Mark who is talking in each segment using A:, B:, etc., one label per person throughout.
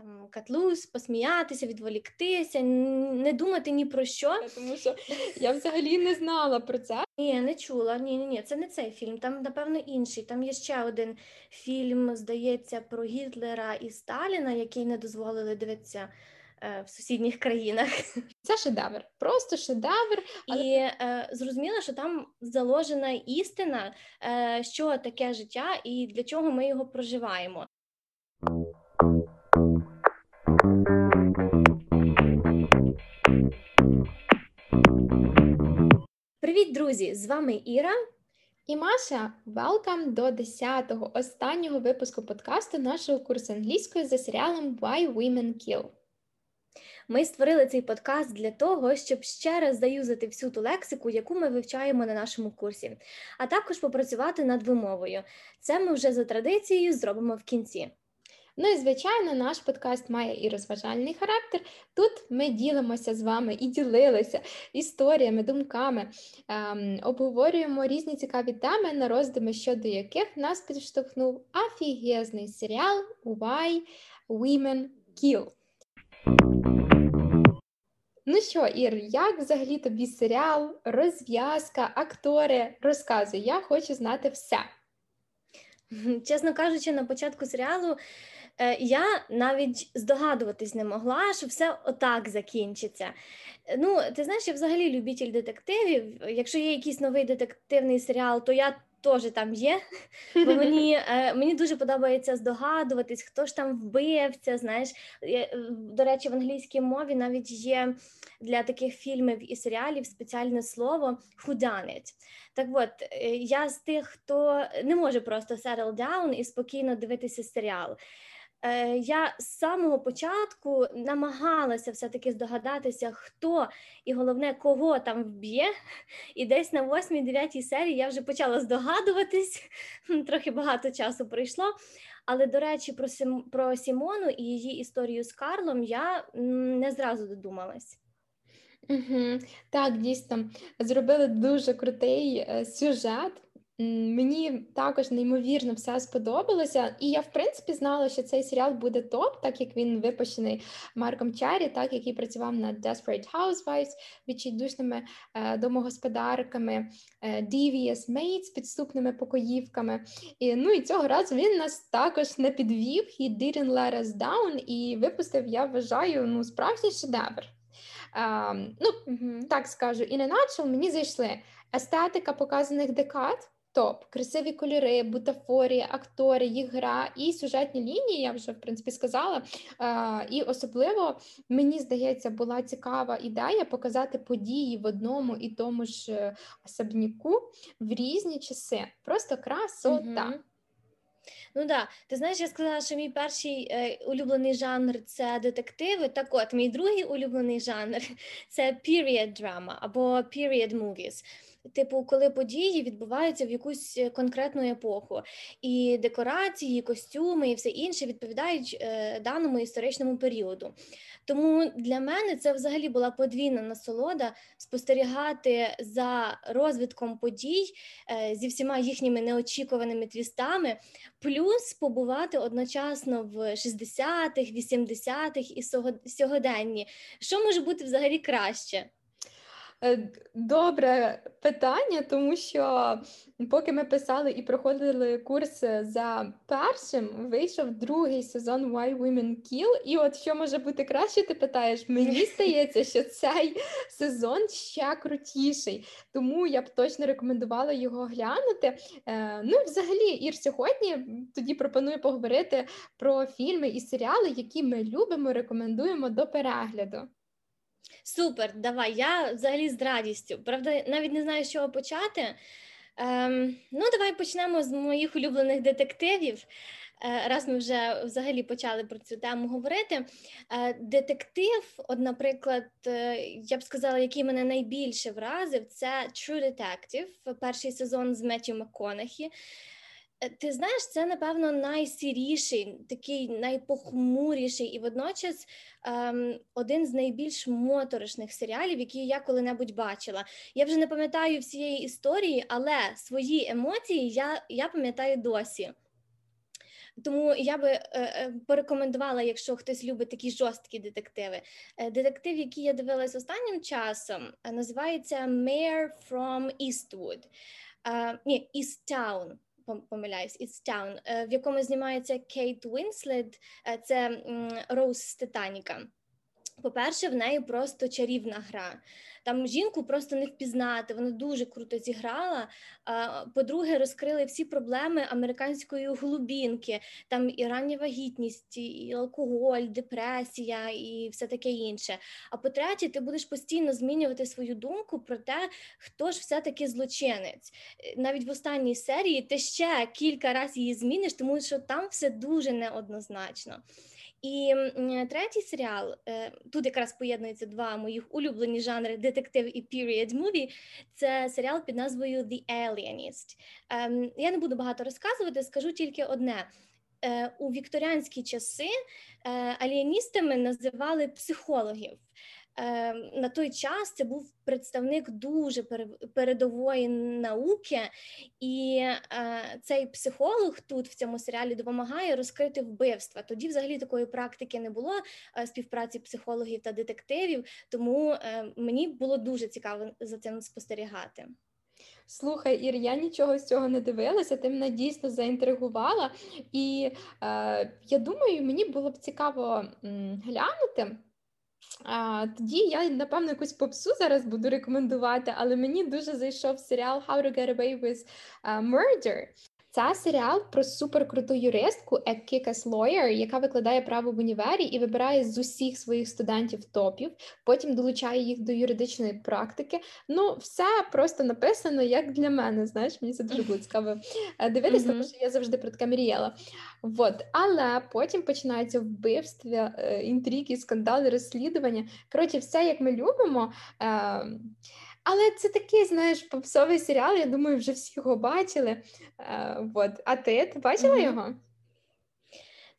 A: там катлус, посміятися, відволіктися, не думати ні про що.
B: Тому що я взагалі не знала про це.
A: Ні, не чула. Ні, ні, ні, це не цей фільм. Там, напевно, інший. Там є ще один фільм, здається, про Гітлера і Сталіна, який не дозволили дивитися. Е, в сусідніх країнах.
B: Це шедевр, просто шедевр.
A: Але... І е, зрозуміло, що там заложена істина, е, що таке життя і для чого ми його проживаємо. Привіт, друзі! З вами Іра.
B: І Маша, welcome до 10-го останнього випуску подкасту нашого курсу англійської за серіалом Why Women Kill.
A: Ми створили цей подкаст для того, щоб ще раз заюзати всю ту лексику, яку ми вивчаємо на нашому курсі, а також попрацювати над вимовою. Це ми вже за традицією зробимо в кінці.
B: Ну і звичайно, наш подкаст має і розважальний характер. Тут ми ділимося з вами і ділилися історіями, думками, ем, обговорюємо різні цікаві теми, на роздуми, щодо яких нас підштовхнув афігезний серіал Why Women Kill. Ну що, Ір, як взагалі тобі серіал, розв'язка, актори? Розказуй, я хочу знати все.
A: Чесно кажучи, на початку серіалу я навіть здогадуватись не могла, що все отак закінчиться. Ну, ти знаєш, я взагалі любитель детективів. Якщо є якийсь новий детективний серіал, то я теж там є. Бо мені е, мені дуже подобається здогадуватись, хто ж там вбивця. Знаєш, е, до речі, в англійській мові навіть є для таких фільмів і серіалів спеціальне слово «who done it». Так от е, я з тих, хто не може просто settle down і спокійно дивитися серіал. Е, я з самого початку намагалася все-таки здогадатися, хто і головне, кого там вб'є. І десь на 8-9 серії я вже почала здогадуватись, трохи багато часу пройшло. Але, до речі, про Сім... про Сімону і її історію з Карлом я не зразу додумалась.
B: Угу. Так, дійсно, зробили дуже крутий е, сюжет. Мені також неймовірно все сподобалося, і я в принципі знала, що цей серіал буде топ, так як він випущений Марком Чарі, так який працював над Desperate Housewives, відчайдушними е, домогосподарками, е, Devious Mates, підступними покоївками. І, Ну і цього разу він нас також не підвів, he didn't let us down, і випустив, я вважаю, ну справжній шедевр. Е, ну, mm-hmm. Так скажу, і не начал мені зайшли естетика показаних декад топ, красиві кольори, бутафорія, актори, їх гра і сюжетні лінії, я вже в принципі сказала. І особливо мені здається, була цікава ідея показати події в одному і тому ж е, особняку в різні часи. Просто красота. Угу.
A: Ну да, ти знаєш, я сказала, що мій перший е, улюблений жанр це детективи. Так от, мій другий улюблений жанр це period drama або period movies типу, коли події відбуваються в якусь е, конкретну епоху, і декорації, костюми і все інше відповідають е, даному історичному періоду. Тому для мене це взагалі була подвійна насолода спостерігати за розвитком подій е, зі всіма їхніми неочікуваними твістами, плюс побувати одночасно в 60-х, 80-х і сьогоденні. Що може бути взагалі краще?
B: Е, добре питання, тому що поки ми писали і проходили курс за першим, вийшов другий сезон Why Women Kill. І от що може бути краще, ти питаєш? Мені здається, що цей сезон ще крутіший, тому я б точно рекомендувала його глянути. Е, ну і взагалі, Ір, сьогодні тоді пропоную поговорити про фільми і серіали, які ми любимо, рекомендуємо до перегляду.
A: Супер, давай. Я взагалі з радістю. Правда, навіть не знаю, з чого почати. Ем, Ну, давай почнемо з моїх улюблених детективів. Е, раз ми вже взагалі почали про цю тему говорити. Е, детектив, от, наприклад, е, я б сказала, який мене найбільше вразив, це True Detective, перший сезон з Меттю МакКонахі. Е, ти знаєш, це напевно найсіріший, такий найпохмуріший і водночас ем, один з найбільш моторошних серіалів, які я коли-небудь бачила. Я вже не пам'ятаю всієї історії, але свої емоції я, я пам'ятаю досі. Тому я би е, е, порекомендувала, якщо хтось любить такі жорсткі детективи. Е, детектив, який я дивилась останнім часом, називається Mayor from Eastwood. Е, ні, Easttown, пом- помиляюсь, It's Town, в якому знімається Кейт Уінслет, е, це Роуз з Титаніка. По-перше, в неї просто чарівна гра. Там жінку просто не впізнати, вона дуже круто зіграла. По-друге, розкрили всі проблеми американської глубінки, там і рання вагітність, і алкоголь, депресія і все таке інше. А по-третє, ти будеш постійно змінювати свою думку про те, хто ж все-таки злочинець. Навіть в останній серії ти ще кілька разів її зміниш, тому що там все дуже неоднозначно. І третій серіал е, тут якраз поєднуються два моїх улюблені жанри детектив і period movie, Це серіал під назвою The Alienist. Ем, Я не буду багато розказувати, скажу тільки одне. Е, У вікторіанські часи е, алієністами називали психологів. Е, На той час це був представник дуже пере- передової науки, і е, цей психолог тут в цьому серіалі допомагає розкрити вбивства. Тоді взагалі такої практики не було е, співпраці психологів та детективів, тому е, мені було дуже цікаво за цим спостерігати.
B: Слухай, Ір, я нічого з цього не дивилася, ти мене дійсно заінтригувала, і е, я думаю, мені було б цікаво м, глянути. А, тоді я, напевно, якусь попсу зараз буду рекомендувати, але мені дуже зайшов серіал How to Get Away with uh, Murder. Це серіал про суперкруту юристку a kick-ass lawyer, яка викладає право в універі і вибирає з усіх своїх студентів топів, потім долучає їх до юридичної практики. Ну, все просто написано як для мене. Знаєш, мені це дуже було цікаво е, дивитися, тому що я завжди про таке мріяла. Вот. Але потім починаються вбивства, е, інтриги, скандали, розслідування. Коротше, все як ми любимо. Але це такий, знаєш, попсовий серіал. Я думаю, вже всі його бачили. Е, вот. А ти? Ти бачила
A: Мгм.
B: його?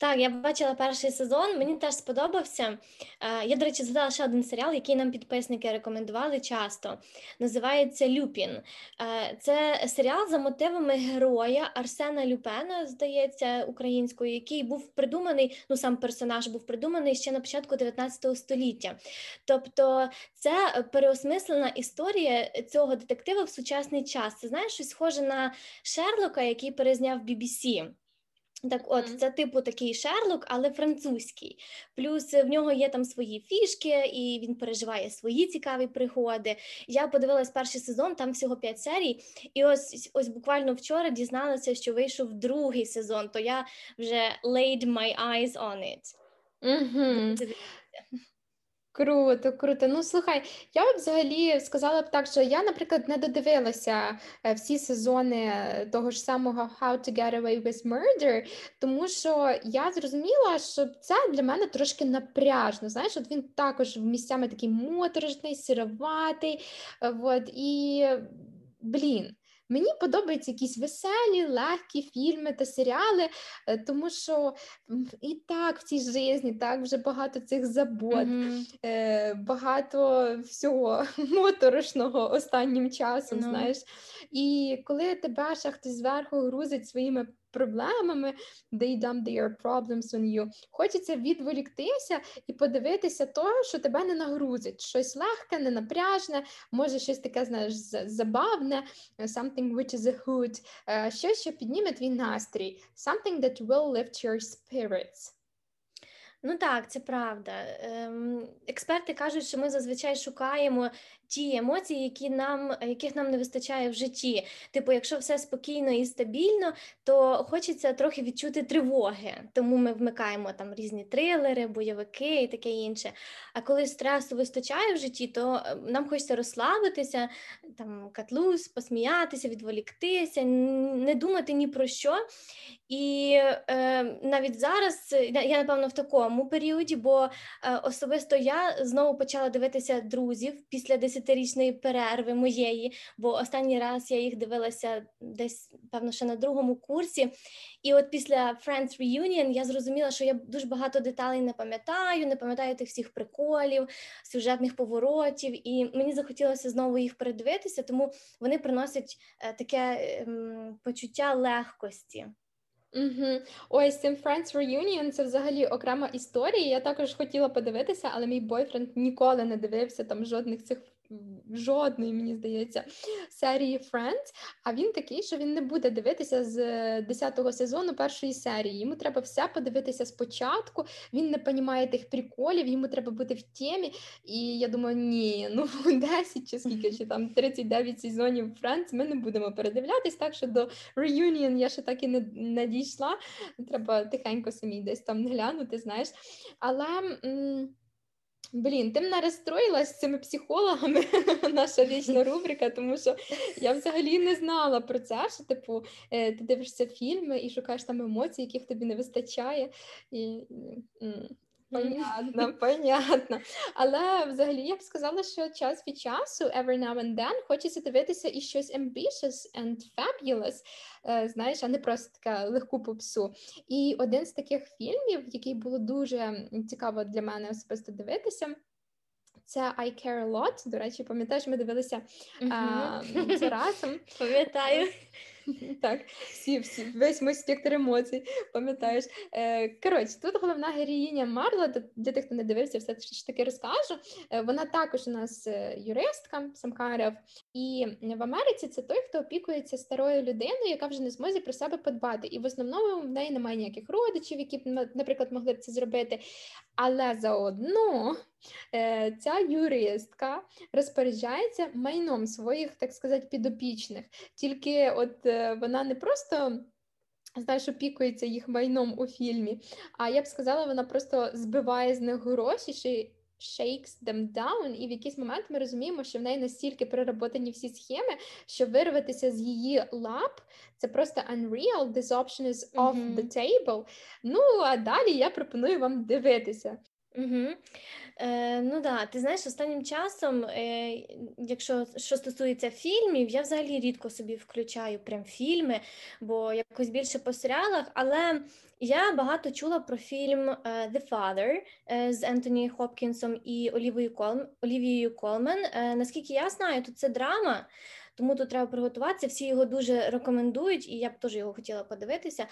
A: Так, я бачила перший сезон, мені теж сподобався. Е, Я, до речі, згадала ще один серіал, який нам підписники рекомендували часто. Називається Люпін. Е, Це серіал за мотивами героя Арсена Люпена, здається, українською, який був придуманий, ну сам персонаж був придуманий ще на початку 19 століття. Тобто, це переосмислена історія цього детектива в сучасний час. Це знаєш, щось схоже на Шерлока, який перезняв BBC. Так, от
B: Мгм.
A: це типу такий Шерлок, але французький. Плюс в нього є там свої фішки, і він переживає свої цікаві пригоди. Я подивилась перший сезон, там всього п'ять серій, і ось ось буквально вчора дізналася, що вийшов другий сезон. То я вже laid my eyes on it.
B: Угу. Круто, круто. Ну слухай, я б взагалі сказала б так, що я, наприклад, не додивилася е, всі сезони е, того ж самого How to Get Away with Murder, тому що я зрозуміла, що це для мене трошки напряжно. Знаєш, от він також місцями такий моторошний, сироватий. е, Вот, і блін. Мені подобаються якісь веселі, легкі фільми та серіали, е, тому що і так в цій житті так вже багато цих забот, mm-hmm. багато всього моторошного останнім часом,
A: Ну.
B: знаєш. І коли тебе ще хтось зверху грузить своїми проблемами, they dump their problems on you, хочеться відволіктися і подивитися то, що тебе не нагрузить. Щось легке, не напряжне, може щось таке, знаєш, забавне, something which is a hood, е, щось, що підніме твій настрій, something that will lift your spirits.
A: Ну так, це правда. Ем, експерти кажуть, що ми зазвичай шукаємо ті емоції, які нам, яких нам не вистачає в житті. Типу, якщо все спокійно і стабільно, то хочеться трохи відчути тривоги. Тому ми вмикаємо там різні трилери, бойовики і таке інше. А коли стресу вистачає в житті, то е, нам хочеться розслабитися, там катлус, посміятися, відволіктися, не думати ні про що. І е, навіть зараз я напевно в такому періоді, бо е, особисто я знову почала дивитися друзів після десятирічної перерви моєї, бо останній раз я їх дивилася десь, певно, ще на другому курсі. І от після Friends Reunion я зрозуміла, що я дуже багато деталей не пам'ятаю, не пам'ятаю тих всіх приколів, сюжетних поворотів, і мені захотілося знову їх передивитися, тому вони приносять е, таке ем, почуття легкості.
B: Угу. Ось цим Friends Reunion це взагалі окрема історія. Я також хотіла подивитися, але мій бойфренд ніколи не дивився там жодних цих жодної, мені здається, серії Friends, А він такий, що він не буде дивитися з 10-го сезону першої серії. Йому треба все подивитися спочатку. Він не розуміє тих приколів, йому треба бути в темі. І я думаю, ні, ну 10 чи скільки, чи там 39 сезонів Friends ми не будемо передивлятись. Так що до Reunion я ще так і не, не дійшла. Треба тихенько самі десь там глянути, знаєш. Але. М- Блін, ти мене розстроїла з цими психологами, наша вічна рубрика, тому що я взагалі не знала про це, що типу е, ти дивишся фільми і шукаєш там емоцій, яких тобі не вистачає. І, Понятно, понятно. Але взагалі я б сказала, що час від часу, every now and then, хочеться дивитися і щось ambitious and fabulous, е, знаєш, а не просто така легку попсу. І один з таких фільмів, який було дуже цікаво для мене особисто дивитися. Це I Care a Lot. До речі, пам'ятаєш, ми дивилися uh-huh. а, це разом.
A: Пам'ятаю.
B: Так, всі, всі, весь мій спектр емоцій, пам'ятаєш. Е, Коротше, тут головна героїня Марла, для тих, хто не дивився, все ж таки розкажу. Е, вона також у нас е, юристка, Самкарев, і в Америці це той, хто опікується старою людиною, яка вже не зможе про себе подбати. І в основному в неї немає ніяких родичів, які б, наприклад, могли б це зробити. Але заодно е, ця юристка розпоряджається майном своїх, так сказати, підопічних. Тільки от вона не просто. Знаєш, опікується їх майном у фільмі. А я б сказала, вона просто збиває з них гроші, чи shakes them down, і в якийсь момент ми розуміємо, що в неї настільки переработані всі схеми, що вирватися з її лап це просто unreal, this option is off mm-hmm. the table. Ну а далі я пропоную вам дивитися.
A: Угу. Е, Ну да, ти знаєш, останнім часом, е, якщо що стосується фільмів, я взагалі рідко собі включаю прям фільми, бо якось більше по серіалах, але я багато чула про фільм е, The Father е, з Ентоні Хопкінсом і Олівією Колмен. Олівією Колмен. Е, наскільки я знаю, то це драма тому тут треба приготуватися. Всі його дуже рекомендують, і я б теж його хотіла подивитися.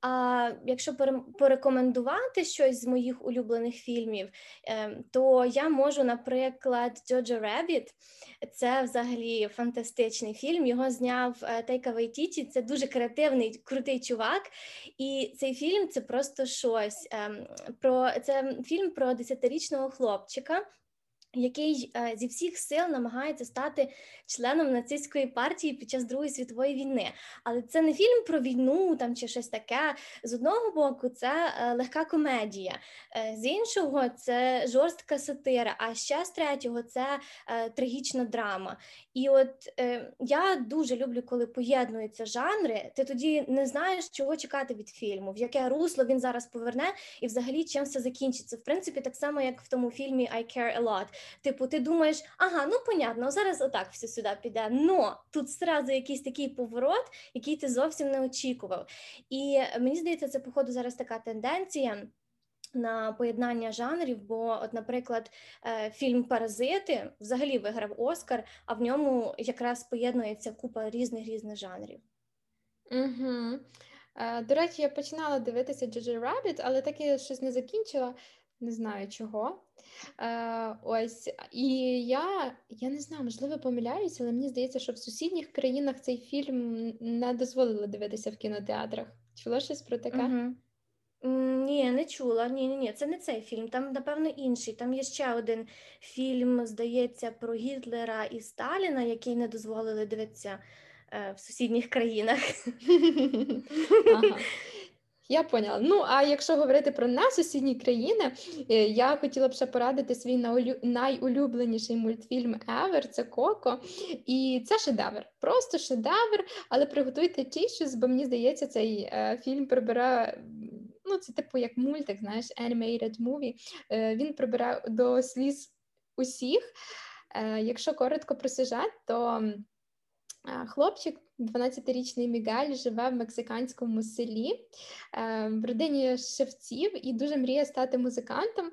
A: А якщо порекомендувати щось з моїх улюблених фільмів, ем, то я можу, наприклад, Джоджо Ребіт. Це взагалі фантастичний фільм. Його зняв е, Тейка Вайтіті. Це дуже креативний, крутий чувак. І цей фільм це просто щось. Ем, про це фільм про десятирічного хлопчика який е, зі всіх сил намагається стати членом нацистської партії під час Другої світової війни. Але це не фільм про війну там чи щось таке. З одного боку, це е, легка комедія, е, з іншого це жорстка сатира, а ще з третього це трагічна драма. І от я дуже люблю, коли поєднуються жанри. Ти тоді не знаєш, чого чекати від фільму, в яке русло він зараз поверне, і взагалі чим все закінчиться. В принципі, так само, як в тому фільмі I Care a Lot. Типу, ти думаєш, ага, ну понятно, зараз отак все сюди піде. Но тут зразу якийсь такий поворот, який ти зовсім не очікував. І мені здається, це, походу, зараз така тенденція. На поєднання жанрів, бо, от, наприклад, е, фільм Паразити взагалі виграв Оскар, а в ньому якраз поєднується купа різних різних жанрів.
B: Угу. До речі, я починала дивитися Джоджо Рабіт, але так я щось не закінчила не знаю чого. Е, Ось і я я не знаю, можливо, помиляюся, але мені здається, що в сусідніх країнах цей фільм не дозволили дивитися в кінотеатрах. Чула щось про таке?
A: Угу. Ні, не чула. Ні, ні, ні, це не цей фільм. Там, напевно, інший. Там є ще один фільм, здається, про Гітлера і Сталіна, який не дозволили дивитися е, в сусідніх країнах.
B: Ага. Я поняла. Ну, а якщо говорити про несусідні країни, е, я хотіла б ще порадити свій найулюбленіший мультфільм Ever, це Коко. І це шедевр. Просто шедевр, але приготуйте тішус, бо мені здається, цей е, фільм прибирає. Ну, це типу як мультик, знаєш, animated movie. Е, він прибирає до сліз усіх. Якщо коротко про сюжет, то хлопчик 12-річний Мігель живе в мексиканському селі е, в родині шевців і дуже мріє стати музикантом.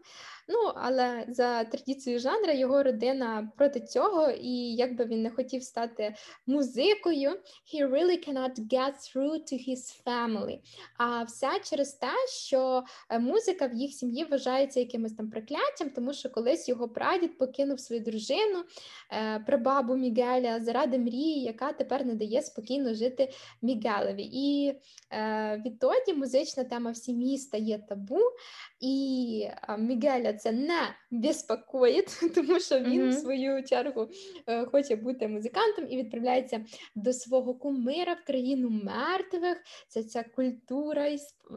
B: Ну, але за традицією жанра його родина проти цього, і якби він не хотів стати музикою, he really cannot get through to his family. А все через те, що е, музика в їх сім'ї вважається якимось там прокляттям, тому що колись його прадід покинув свою дружину, е, прабабу Мігеля заради мрії, яка тепер не дає спокійно жити Мігелеві. І е, відтоді музична тема в сім'ї стає табу, і Мігеля це не безпокоїть, тому що він, mm-hmm. в свою чергу, е, хоче бути музикантом і відправляється до свого кумира в країну мертвих. Це ця культура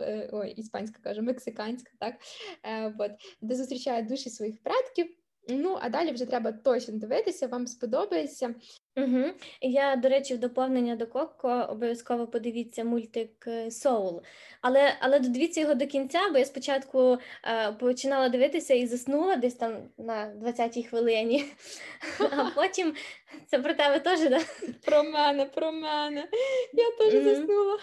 B: е, ой, іспанська кажу, мексиканська, так, е, от, де зустрічає душі своїх предків. Ну, а далі вже треба точно дивитися, вам сподобається.
A: Угу. Я, до речі, в доповнення до Коко обов'язково подивіться мультик Соул. Але але додивіться його до кінця, бо я спочатку е, починала дивитися і заснула десь там на 20-й хвилині, а потім це про тебе теж, да?
B: Про мене, про мене. Я теж угу. заснула.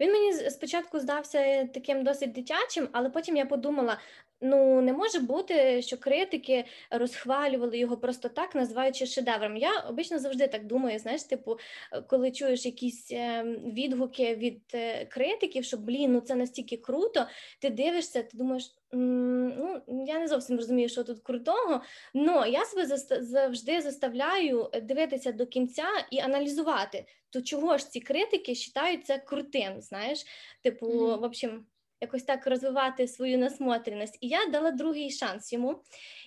A: Він мені спочатку здався таким досить дитячим, але потім я подумала: Ну, не може бути, що критики розхвалювали його просто так, називаючи шедевром. Я обично завжди так думаю, знаєш, типу, коли чуєш якісь ем, відгуки від е, критиків, що блін, ну це настільки круто, ти дивишся, ти думаєш, ну я не зовсім розумію, що тут крутого. але я себе завжди заставляю дивитися до кінця і аналізувати, то чого ж ці критики вважають це крутим, знаєш? Типу, mm-hmm. в общем якось так розвивати свою насмотреність. І я дала другий шанс йому.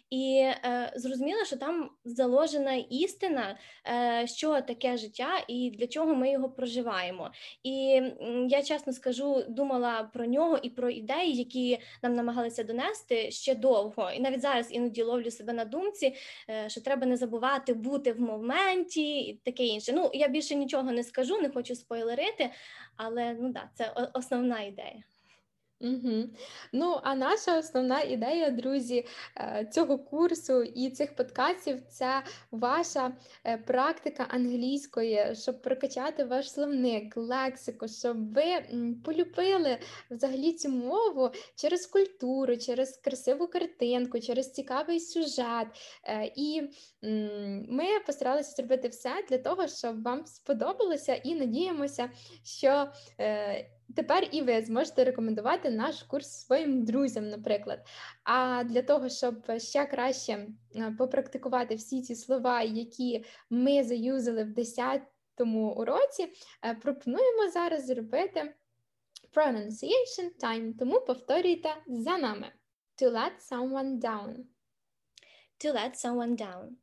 A: І е, зрозуміла, що там заложена істина, е, що таке життя і для чого ми його проживаємо. І я чесно скажу, думала про нього і про ідеї, які нам намагалися донести ще довго. І навіть зараз іноді ловлю себе на думці, е, що треба не забувати бути в моменті і таке інше. Ну я більше нічого не скажу, не хочу спойлерити, але ну да, це основна ідея.
B: Угу. Ну, а наша основна ідея, друзі, е, цього курсу і цих подкастів це ваша е, практика англійської, щоб прокачати ваш словник, лексику, щоб ви полюбили взагалі цю мову через культуру, через красиву картинку, через цікавий сюжет. Е, і ми постаралися зробити все для того, щоб вам сподобалося, і надіємося, що. Тепер і ви зможете рекомендувати наш курс своїм друзям, наприклад. А для того, щоб ще краще е, попрактикувати всі ці слова, які ми заюзали в 10-му уроці, е, пропонуємо зараз зробити pronunciation time, тому повторюйте за нами. To let someone down.
A: To let someone down.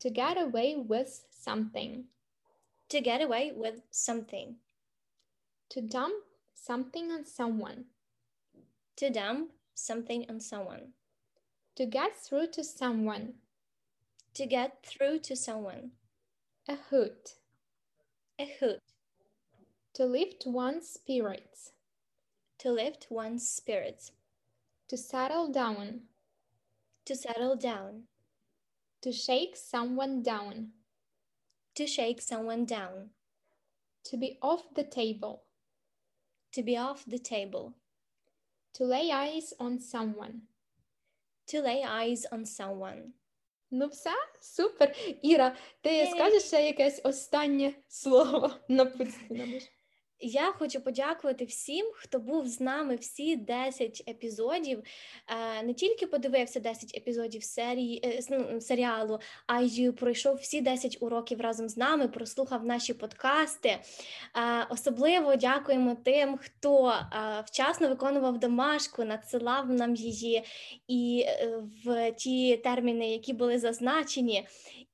B: To get away with something.
A: To get away with something.
B: To dump something on someone.
A: To dump something on someone.
B: To get through to someone.
A: To get through to someone.
B: A hoot.
A: A hoot.
B: To lift one's spirits.
A: To lift one's spirits.
B: To settle down.
A: To settle down.
B: To shake someone down.
A: To shake someone down.
B: To be off the table.
A: To be off the table.
B: To lay eyes on someone.
A: To lay eyes on someone.
B: Ну, все, супер. Іра, ти скажеш ще якесь останнє слово напутстві?
A: Я хочу подякувати всім, хто був з нами всі 10 епізодів. Е, не тільки подивився 10 епізодів серії е, ну, серіалу, а й пройшов всі 10 уроків разом з нами, прослухав наші подкасти. Е, особливо дякуємо тим, хто вчасно виконував домашку, надсилав нам її і в ті терміни, які були зазначені.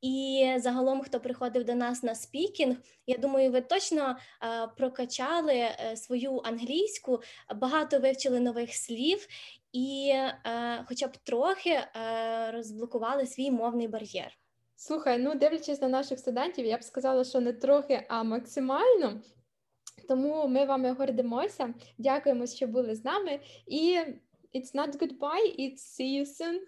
A: І загалом, хто приходив до нас на speaking, я думаю, ви точно е, прокачали е, свою англійську, багато вивчили нових слів і, е, хоча б трохи, е, розблокували свій мовний бар'єр.
B: Слухай, ну дивлячись на наших студентів, я б сказала, що не трохи, а максимально. Тому ми вами гордимося. Дякуємо, що були з нами. І it's not goodbye, it's see you soon.